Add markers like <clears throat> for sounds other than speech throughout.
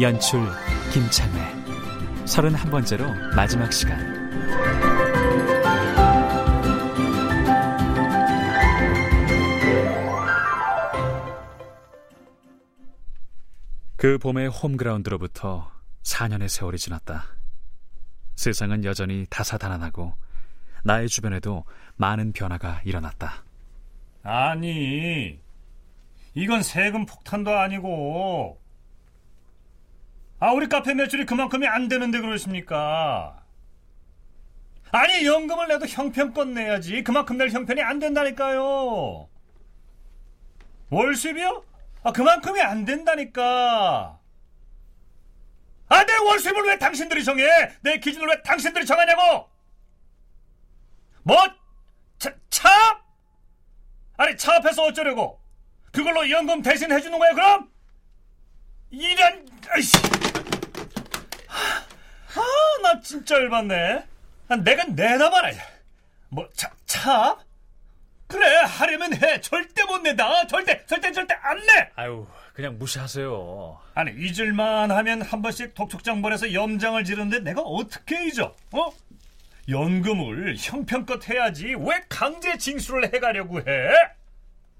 연출 김창회 서른한 번째로 마지막 시간 그 봄의 홈그라운드로부터 4년의 세월이 지났다. 세상은 여전히 다사다난하고 나의 주변에도 많은 변화가 일어났다. 아니, 이건 세금 폭탄도 아니고 아, 우리 카페 매출이 그만큼이 안 되는데 그러십니까? 아니, 연금을 내도 형편껏 내야지. 그만큼 낼 형편이 안 된다니까요. 월수입이요? 아, 그만큼이 안 된다니까. 아, 내 월수입을 왜 당신들이 정해? 내 기준을 왜 당신들이 정하냐고! 뭐? 차, 차? 아니, 차 앞에서 어쩌려고? 그걸로 연금 대신 해주는 거야, 그럼? 이런, 아이씨. 아, 나 진짜 열받네. 아, 내가 내다 말아야. 뭐, 차, 차? 그래, 하려면 해. 절대 못 내다. 절대, 절대, 절대 안 내! 아유, 그냥 무시하세요. 아니, 잊을만 하면 한 번씩 독촉장 벌에서 염장을 지르는데 내가 어떻게 잊어? 어? 연금을 형편껏 해야지 왜 강제 징수를 해가려고 해?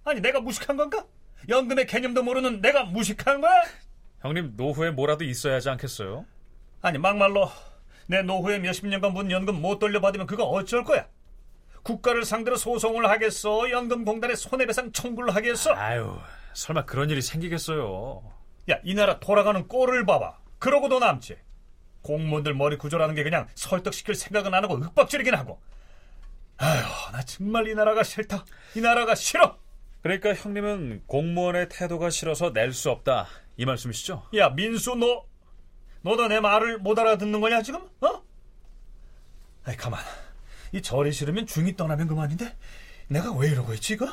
아니, 내가 무식한 건가? 연금의 개념도 모르는 내가 무식한 거야? 형님 노후에 뭐라도 있어야 하지 않겠어요? 아니 막말로 내 노후에 몇십 년간 문 연금 못 돌려받으면 그거 어쩔 거야? 국가를 상대로 소송을 하겠어? 연금공단에 손해배상 청구를 하겠어? 아유 설마 그런 일이 생기겠어요? 야 이 나라 돌아가는 꼴을 봐봐 그러고도 남지 공무원들 머리 구조라는 게 그냥 설득시킬 생각은 안 하고 윽박지르긴 하고 아휴 나 정말 이 나라가 싫다 이 나라가 싫어 그러니까 형님은 공무원의 태도가 싫어서 낼 수 없다 이 말씀이시죠? 야 민수 너 너도 내 말을 못 알아듣는 거냐 지금? 어? 아이 가만 이 절이 싫으면 중이 떠나면 그만인데 내가 왜 이러고 있지 이거?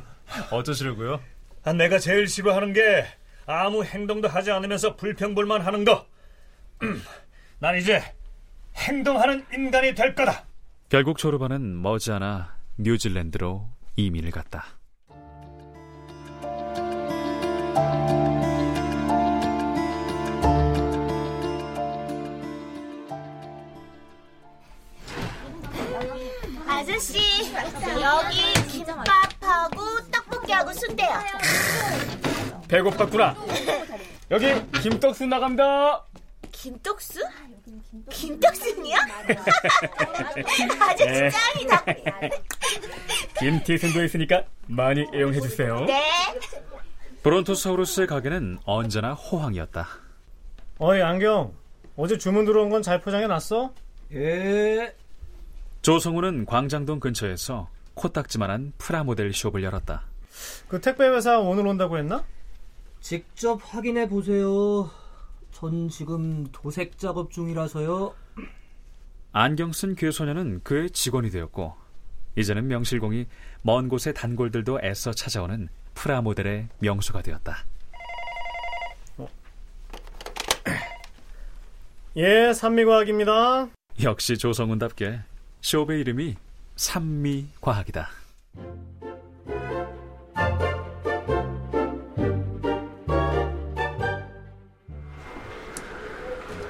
<laughs> 어쩌시려고요? 아, 내가 제일 싫어하는 게 아무 행동도 하지 않으면서 불평불만 하는 거. <clears throat> 난 이제 행동하는 인간이 될 거다. 결국 조르바는 머지않아 뉴질랜드로 이민을 갔다. 배고팠구나. 여기 김떡수 나간다. 김떡수? 김떡순이야? <laughs> 아저씨 네. 짱이다. 김티순도 있으니까 많이 애용해 주세요. 네. 브론토사우루스의 가게는 언제나 호황이었다. 어이 안경 어제 주문 들어온 건 잘 포장해 놨어? 예. 조성우는 광장동 근처에서 코딱지만한 프라모델 숍을 열었다. 그 택배 회사 오늘 온다고 했나? 직접 확인해 보세요. 전 지금 도색 작업 중이라서요. 안경 쓴 괴소녀는 그의 직원이 되었고 이제는 명실공히 먼 곳의 단골들도 애써 찾아오는 프라모델의 명수가 되었다. 예 산미과학입니다 역시 조성훈답게 숍의 이름이 산미과학이다.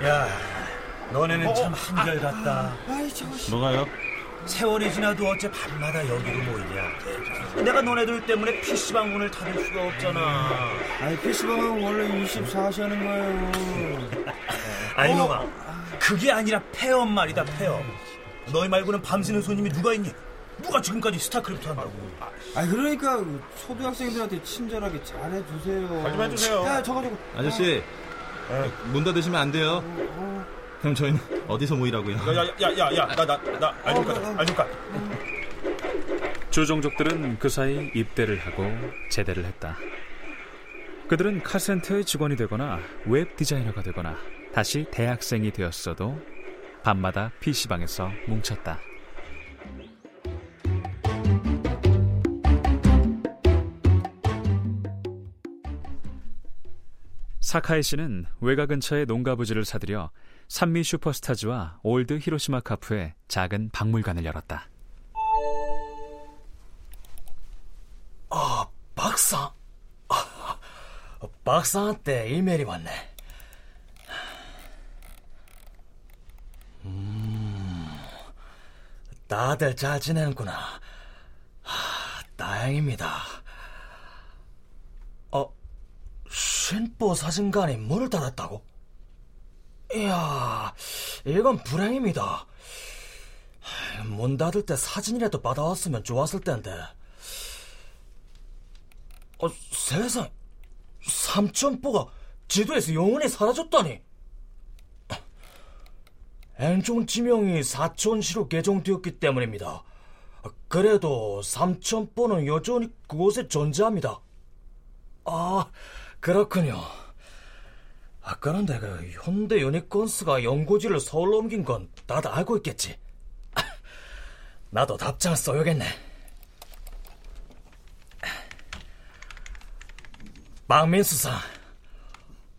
야, 너네는 참 한결같다. 뭐가요? 세월이 지나도 어째 밤마다 여기로 모이냐? 내가 너네들 때문에 PC방 문을 닫을 수가 없잖아. 아니 PC방은 원래 24시 하는 거예요. 아니 놈아, 그게 아니라 폐업 말이다 폐업. 너희 말고는 밤새는 손님이 누가 있니? 누가 지금까지 스타크래프트 한다고? 아 그러니까 초등학생들한테 친절하게 잘해주세요. 잘좀 해주세요. 야 저거 저거. 아저씨 문 닫으시면 안 돼요. 그럼 저희는 어디서 모이라고요? 야야야야야, 나나나 알좀 가자, 알좀 가. 주종족들은 그 사이 입대를 하고 제대를 했다. 그들은 카센터의 직원이 되거나 웹 디자이너가 되거나 다시 대학생이 되었어도 밤마다 PC방에서 뭉쳤다. 사카이 씨는 외가 근처의 농가 부지를 사들여 삼미 슈퍼스타즈와 올드 히로시마 카프의 작은 박물관을 열었다. 아, 박사. 아, <laughs> 박사한테 이메일이 왔네. 음, 다들 잘 지내는구나. 아, 다행입니다. 어, 신보 사진관이 문을 닫았다고? 이야, 이건 불행입니다. 문 닫을 때 사진이라도 받아왔으면 좋았을 텐데. 어, 세상, 삼천포가 지도에서 영원히 사라졌다니. 엔종 지명이 사천시로 개정되었기 때문입니다. 그래도 삼천포는 여전히 그곳에 존재합니다. 아, 그렇군요. 아, 그런데 그 현대 유니콘스가 연고지를 서울로 옮긴 건 다들 알고 있겠지. <laughs> 나도 답장을 써야겠네. 박민수상,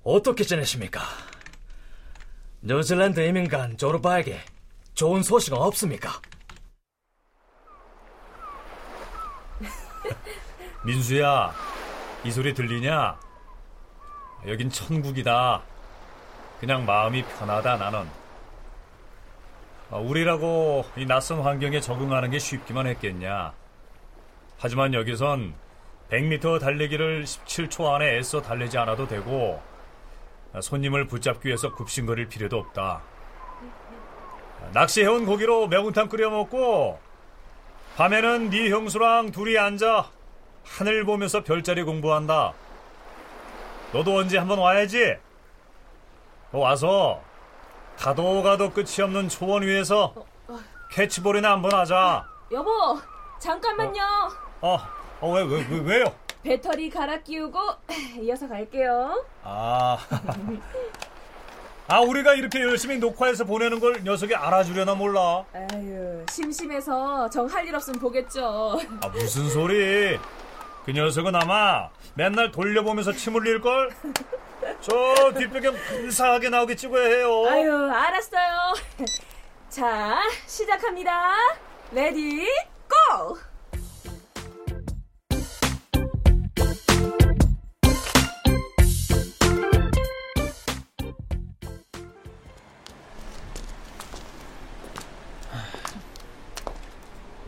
어떻게 지내십니까? 뉴질랜드 이민간 조르바에게 좋은 소식은 없습니까? 민수야, 이 소리 들리냐? 여긴 천국이다. 그냥 마음이 편하다, 나는. 아, 우리라고 이 낯선 환경에 적응하는 게 쉽기만 했겠냐. 하지만 여기선 100m 달리기를 17초 안에 애써 달리지 않아도 되고, 아, 손님을 붙잡기 위해서 굽신거릴 필요도 없다. 아, 낚시해온 고기로 매운탕 끓여 먹고, 밤에는 네 형수랑 둘이 앉아 하늘 보면서 별자리 공부한다. 너도 언제 한번 와야지. 너 와서 가도 가도 끝이 없는 초원 위에서 캐치볼이나 한번 하자. 여보, 잠깐만요. 어, 어, 왜, 왜, 왜, 왜요? 배터리 갈아 끼우고 <laughs> 이어서 갈게요. 아, <laughs> 아, 우리가 이렇게 열심히 녹화해서 보내는 걸 녀석이 알아주려나 몰라. 아유, 심심해서 정 할 일 없으면 보겠죠. 아, 무슨 소리? 그 녀석은 아마 맨날 돌려보면서 침 흘릴걸? 저 뒷배경 근사하게 나오게 찍어야 해요. 아유, 알았어요. <laughs> 자, 시작합니다. Ready, go!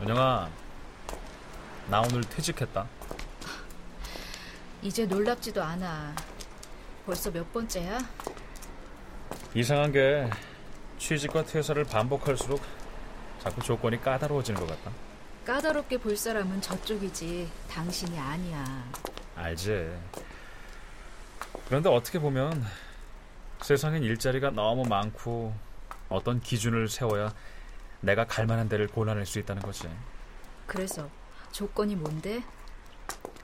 은영아, 나 오늘 퇴직했다. 이제 놀랍지도 않아. 벌써 몇 번째야? 이상한 게 취직과 퇴사를 반복할수록 자꾸 조건이 까다로워지는 것 같다. 까다롭게 볼 사람은 저쪽이지 당신이 아니야. 알지. 그런데 어떻게 보면 세상엔 일자리가 너무 많고 어떤 기준을 세워야 내가 갈 만한 데를 골라낼 수 있다는 거지. 그래서 조건이 뭔데?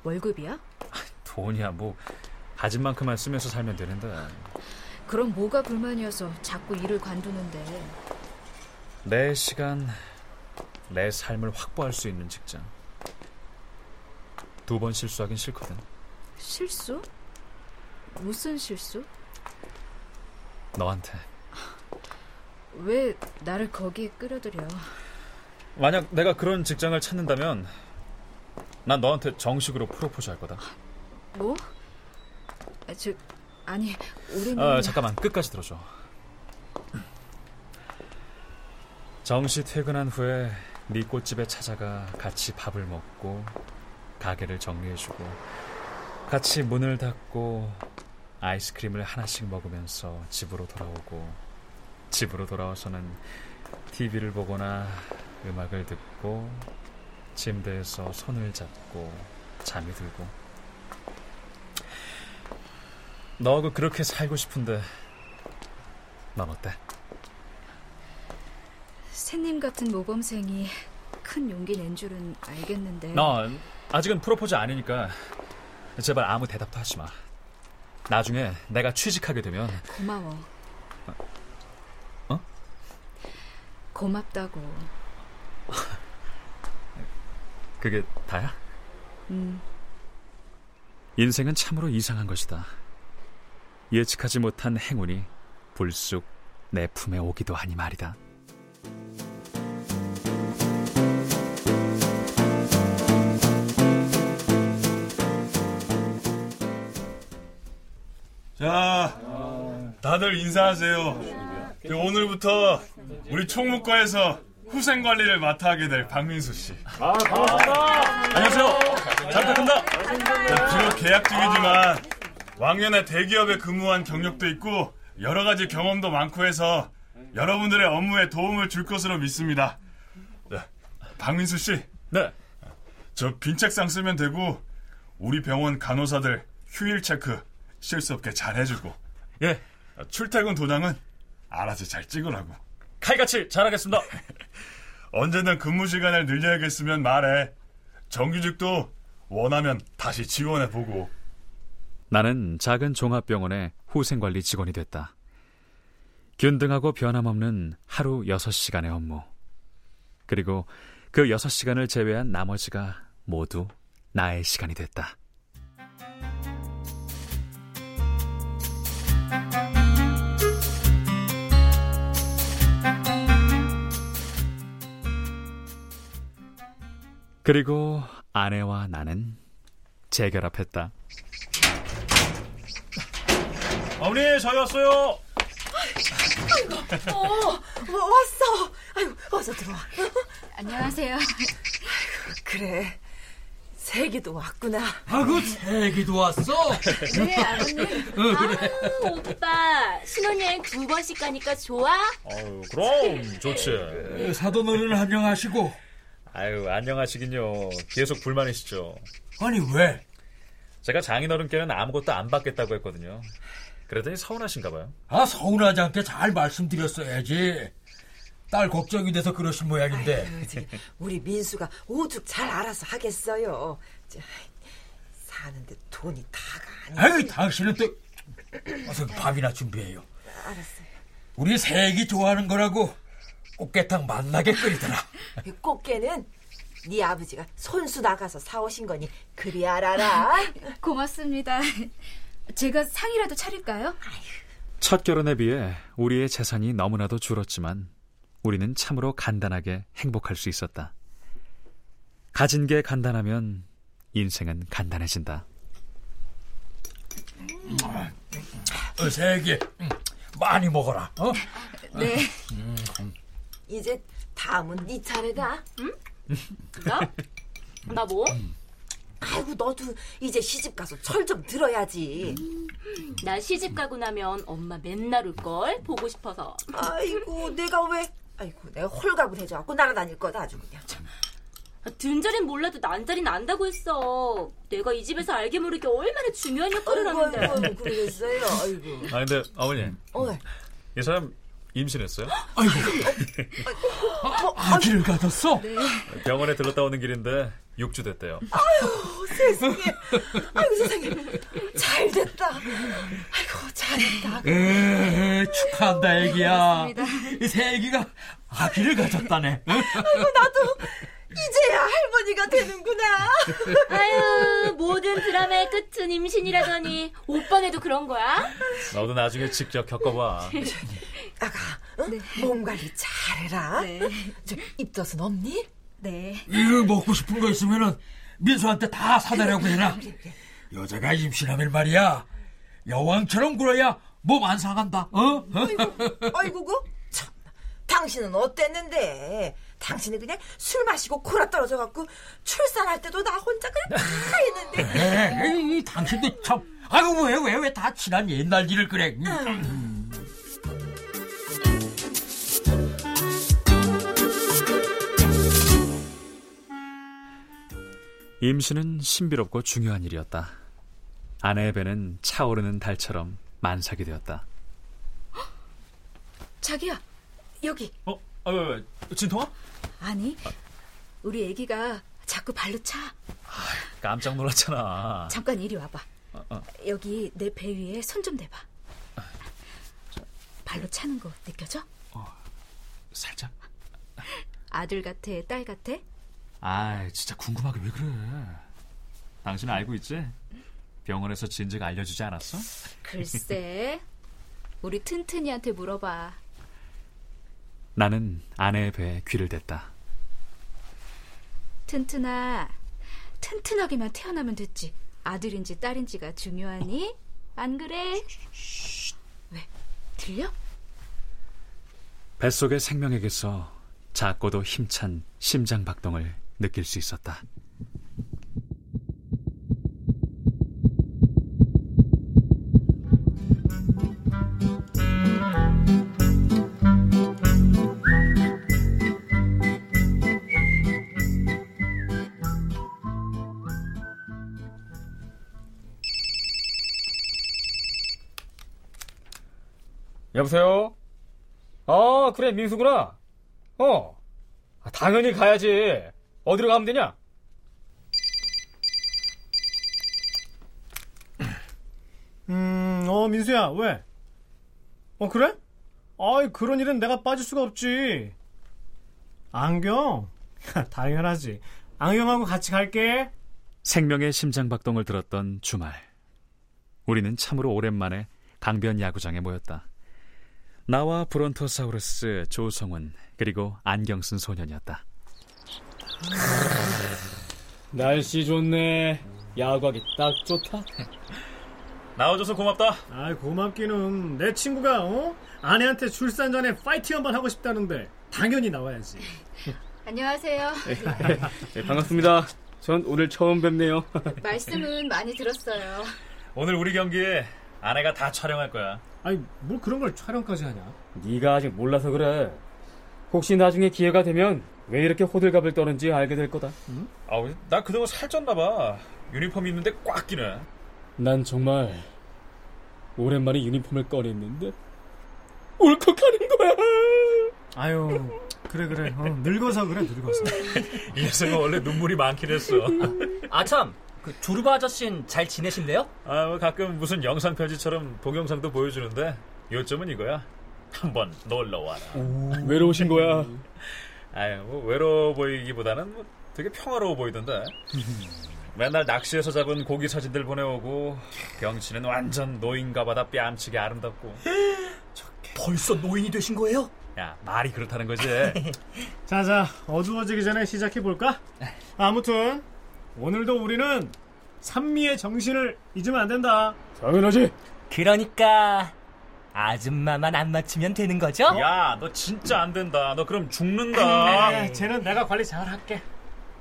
월급이야? 돈이야 뭐 가진 만큼만 쓰면서 살면 되는데 그럼 뭐가 불만이어서 자꾸 일을 관두는데? 내 시간, 내 삶을 확보할 수 있는 직장. 두 번 실수하긴 싫거든. 실수? 무슨 실수? 너한테. 왜 나를 거기에 끌어들여? 만약 내가 그런 직장을 찾는다면 난 너한테 정식으로 프로포즈 할 거다. 뭐? 아, 즉 아니 우리는 아, 잠깐만 끝까지 들어줘. 정시 퇴근한 후에 네 꽃집에 찾아가 같이 밥을 먹고 가게를 정리해주고 같이 문을 닫고 아이스크림을 하나씩 먹으면서 집으로 돌아오고 집으로 돌아와서는 TV를 보거나 음악을 듣고 침대에서 손을 잡고 잠이 들고 너하고 그렇게 살고 싶은데 넌 어때? 새님 같은 모범생이 큰 용기 낸 줄은 알겠는데 넌 아직은 프로포즈 아니니까 제발 아무 대답도 하지 마. 나중에 내가 취직하게 되면 고마워. 어? 고맙다고. 그게 다야? 음. 인생은 참으로 이상한 것이다. 예측하지 못한 행운이 불쑥 내 품에 오기도 하니 말이다. 자, 다들 인사하세요. 그 오늘부터 우리 총무과에서 후생 관리를 맡아 하게 될 박민수 씨. 아, 반갑습니다. 안녕하세요. 잘 부탁합니다. 비록 계약 중이지만 왕년에 대기업에 근무한 경력도 있고 여러 가지 경험도 많고 해서 여러분들의 업무에 도움을 줄 것으로 믿습니다. 네, 박민수 씨. 네. 저 빈책상 쓰면 되고 우리 병원 간호사들 휴일 체크 실수 없게 잘 해주고. 예. 출퇴근 도장은 알아서 잘 찍으라고. 칼같이 잘하겠습니다. <laughs> 언제든 근무 시간을 늘려야겠으면 말해. 정규직도 원하면 다시 지원해보고. 나는 작은 종합병원의 후생관리 직원이 됐다. 균등하고 변함없는 하루 6시간의 업무. 그리고 그 6시간을 제외한 나머지가 모두 나의 시간이 됐다. 그리고 아내와 나는 재결합했다. 어머니, 저희 왔어요. 아이고, 어, 왔어. 아이고, 어서 들어와. 안녕하세요. 그래, 세기도 왔구나. 아이고, 세기도 왔어? 네, 아버님. 어, 그래. 아, 오빠, 신혼여행 두 번씩 가니까 좋아? 아유, 그럼 좋지. 사돈어른 안녕하시고. 아유, 안녕하시긴요. 계속 불만이시죠. 아니, 왜? 제가 장인어른께는 아무것도 안 받겠다고 했거든요. 그랬더니 서운하신가 봐요. 아, 서운하지 않게 잘 말씀드렸어야지. 딸 걱정이 돼서 그러신 모양인데. 아유, 저, 우리 민수가 오죽 잘 알아서 하겠어요. 저, 사는데 돈이 다가 아니지. 아유, 당신은 또 어서 밥이나 준비해요. 알았어요. 우리 세기 좋아하는 거라고 꽃게탕 맛나게 끓이더라. 그 <laughs> 꽃게는 네 아버지가 손수 나가서 사오신 거니 그리 알아라. <laughs> 고맙습니다. 제가 상이라도 차릴까요? 첫 결혼에 비해 우리의 재산이 너무나도 줄었지만 우리는 참으로 간단하게 행복할 수 있었다. 가진 게 간단하면 인생은 간단해진다. 어, 세기 많이 먹어라. 어? 네. 이제 다음은 네 차례다. 응? 나? 나 뭐? 아이고 너도 이제 시집 가서 철 좀 들어야지. 나 시집 가고 나면 엄마 맨날 울걸 보고 싶어서. 아이고 내가 왜? 아이고 내가 홀가분 해줘갖고 날아다닐 거다 아주 그냥. 든자리는 몰라도 난자리 난다고 했어. 내가 이 집에서 알게 모르게 얼마나 중요한 역할을 하는데. 아이고, 아이고 그러겠어요. 아이고. 아 근데 아버님, 어, 이 사람 임신했어요? 아기를 가졌어? 병원에 들렀다 오는 길인데 6주 됐대요. 아유 세상에. 아이고 세상에. 잘 됐다. 아이고 잘했다. 에, 축하한다, 애기야. 고맙습니다. 이 세기가 아기를 가졌다네. 아이고 나도 이제야 할머니가 되는구나. 아유 모든 드라마의 끝은 임신이라더니 오빠네도 그런 거야? 너도 나중에 직접 겪어봐. 아가, 어? 몸 관리 잘해라. 네. 저 입덧은 없니? 네. 이거 먹고 싶은 거 있으면은 민수한테 다 사달라고 해라. 여자가 임신하면 말이야. 여왕처럼 굴어야 몸 안 상한다. 어? 아이고 그 참. 당신은 어땠는데? 당신은 그냥 술 마시고 코라 떨어져 갖고 출산할 때도 나 혼자 그냥 다 했는데. 에이, 당신도 참. 아이고 왜 왜 왜 다 지난 옛날 일을 그래. 임신은 신비롭고 중요한 일이었다. 아내의 배는 차오르는 달처럼 만삭이 되었다. 자기야, 여기. 어? 아, 왜, 왜? 진통아? 아니, 우리 애기가 자꾸 발로 차. 깜짝 놀랐잖아. 잠깐 이리 와봐. 어. 여기 내 배 위에 손 좀 대봐. 발로 차는 거 느껴져? 어, 살짝. 아들 같아, 딸 같아? 아, 진짜 궁금하게 왜 그래? 당신 알고 있지? 병원에서 진즉 알려주지 않았어? 글쎄, 우리 튼튼이한테 물어봐. 나는 아내의 배에 귀를 댔다. 튼튼아, 튼튼하게만 태어나면 됐지. 아들인지 딸인지가 중요하니? 안 그래? 왜? 들려? 뱃속의 생명에게서 작고도 힘찬 심장 박동을 느낄 수 있었다. 여보세요? 아, 그래, 민수구나. 어. 아, 당연히 가야지. 어디로 가면 되냐? 음, 어, 민수야, 왜? 어, 그래? 아이, 그런 일은 내가 빠질 수가 없지. 안경? <laughs> 당연하지. 안경하고 같이 갈게. 생명의 심장 박동을 들었던 주말. 우리는 참으로 오랜만에 강변 야구장에 모였다. 나와 브론토사우루스, 조성훈, 그리고 안경 쓴 소년이었다. 날씨 좋네. 야구하기 딱 좋다. <laughs> 나와줘서 고맙다. 아, 고맙기는 내 친구가 어? 아내한테 출산 전에 파이팅 한번 하고 싶다는데 당연히 나와야지. <laughs> 안녕하세요. <laughs> 네, 반갑습니다. 전 오늘 처음 뵙네요. 말씀은 많이 들었어요. 오늘 우리 경기에 아내가 다 촬영할 거야. 아니, 뭘 그런 걸 촬영까지 하냐? 네가 아직 몰라서 그래. 혹시 나중에 기회가 되면 왜 이렇게 호들갑을 떠는지 알게 될 거다. 응? 아우, 나 그동안 살쪘나 봐. 유니폼 입는데 꽉 끼네. 난 정말 오랜만에 유니폼을 꺼냈는데 울컥하는 거야. 아유, 그래 그래. 어, 늙어서 그래 늙어서. <laughs> 이 녀석은 원래 눈물이 많긴 했어. <laughs> 아 참, 그 조르바 아저씨는 잘 지내신대요? 아, 뭐 가끔 무슨 영상 편지처럼 동영상도 보여주는데 요점은 이거야. 한번 놀러 와라. 외로우신 거야. <laughs> 아유, 뭐 외로워 보이기보다는 뭐 되게 평화로워 보이던데. 맨날 낚시해서 잡은 고기 사진들 보내오고 경치는 완전 노인가봐다 뺨치게 아름답고. <gasps> 벌써 노인이 되신 거예요? 야, 말이 그렇다는 거지. <laughs> 자자, 어두워지기 전에 시작해 볼까? <laughs> 아무튼 오늘도 우리는 산미의 정신을 잊으면 안 된다. 당연하지. 그러니까 아줌마만 안 맞추면 되는 거죠? 야, 너 진짜 안 된다. 너 그럼 죽는다. 에, 쟤는 내가 관리 잘 할게.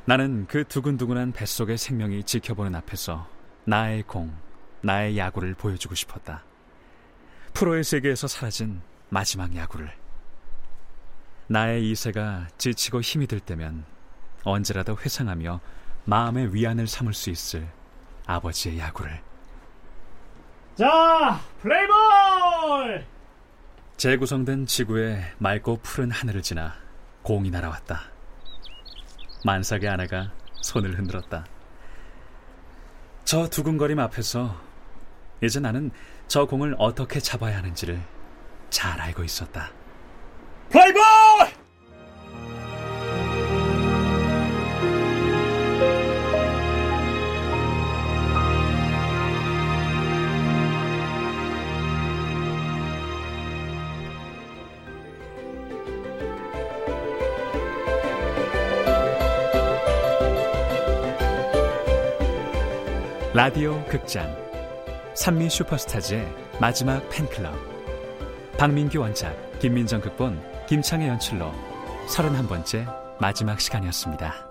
나는 그 두근두근한 뱃속의 생명이 지켜보는 앞에서 나의 공, 나의 야구를 보여주고 싶었다. 프로의 세계에서 사라진 마지막 야구를. 나의 이세가 지치고 힘이 들 때면 언제라도 회상하며 마음의 위안을 삼을 수 있을 아버지의 야구를. 자, 플레이볼! 재구성된 지구의 맑고 푸른 하늘을 지나 공이 날아왔다. 만삭의 아내가 손을 흔들었다. 저 두근거림 앞에서 이제 나는 저 공을 어떻게 잡아야 하는지를 잘 알고 있었다. 플레이볼! 라디오 극장 산미 슈퍼스타즈의 마지막 팬클럽 박민규 원작 김민정 극본 김창의 연출로 31번째 마지막 시간이었습니다.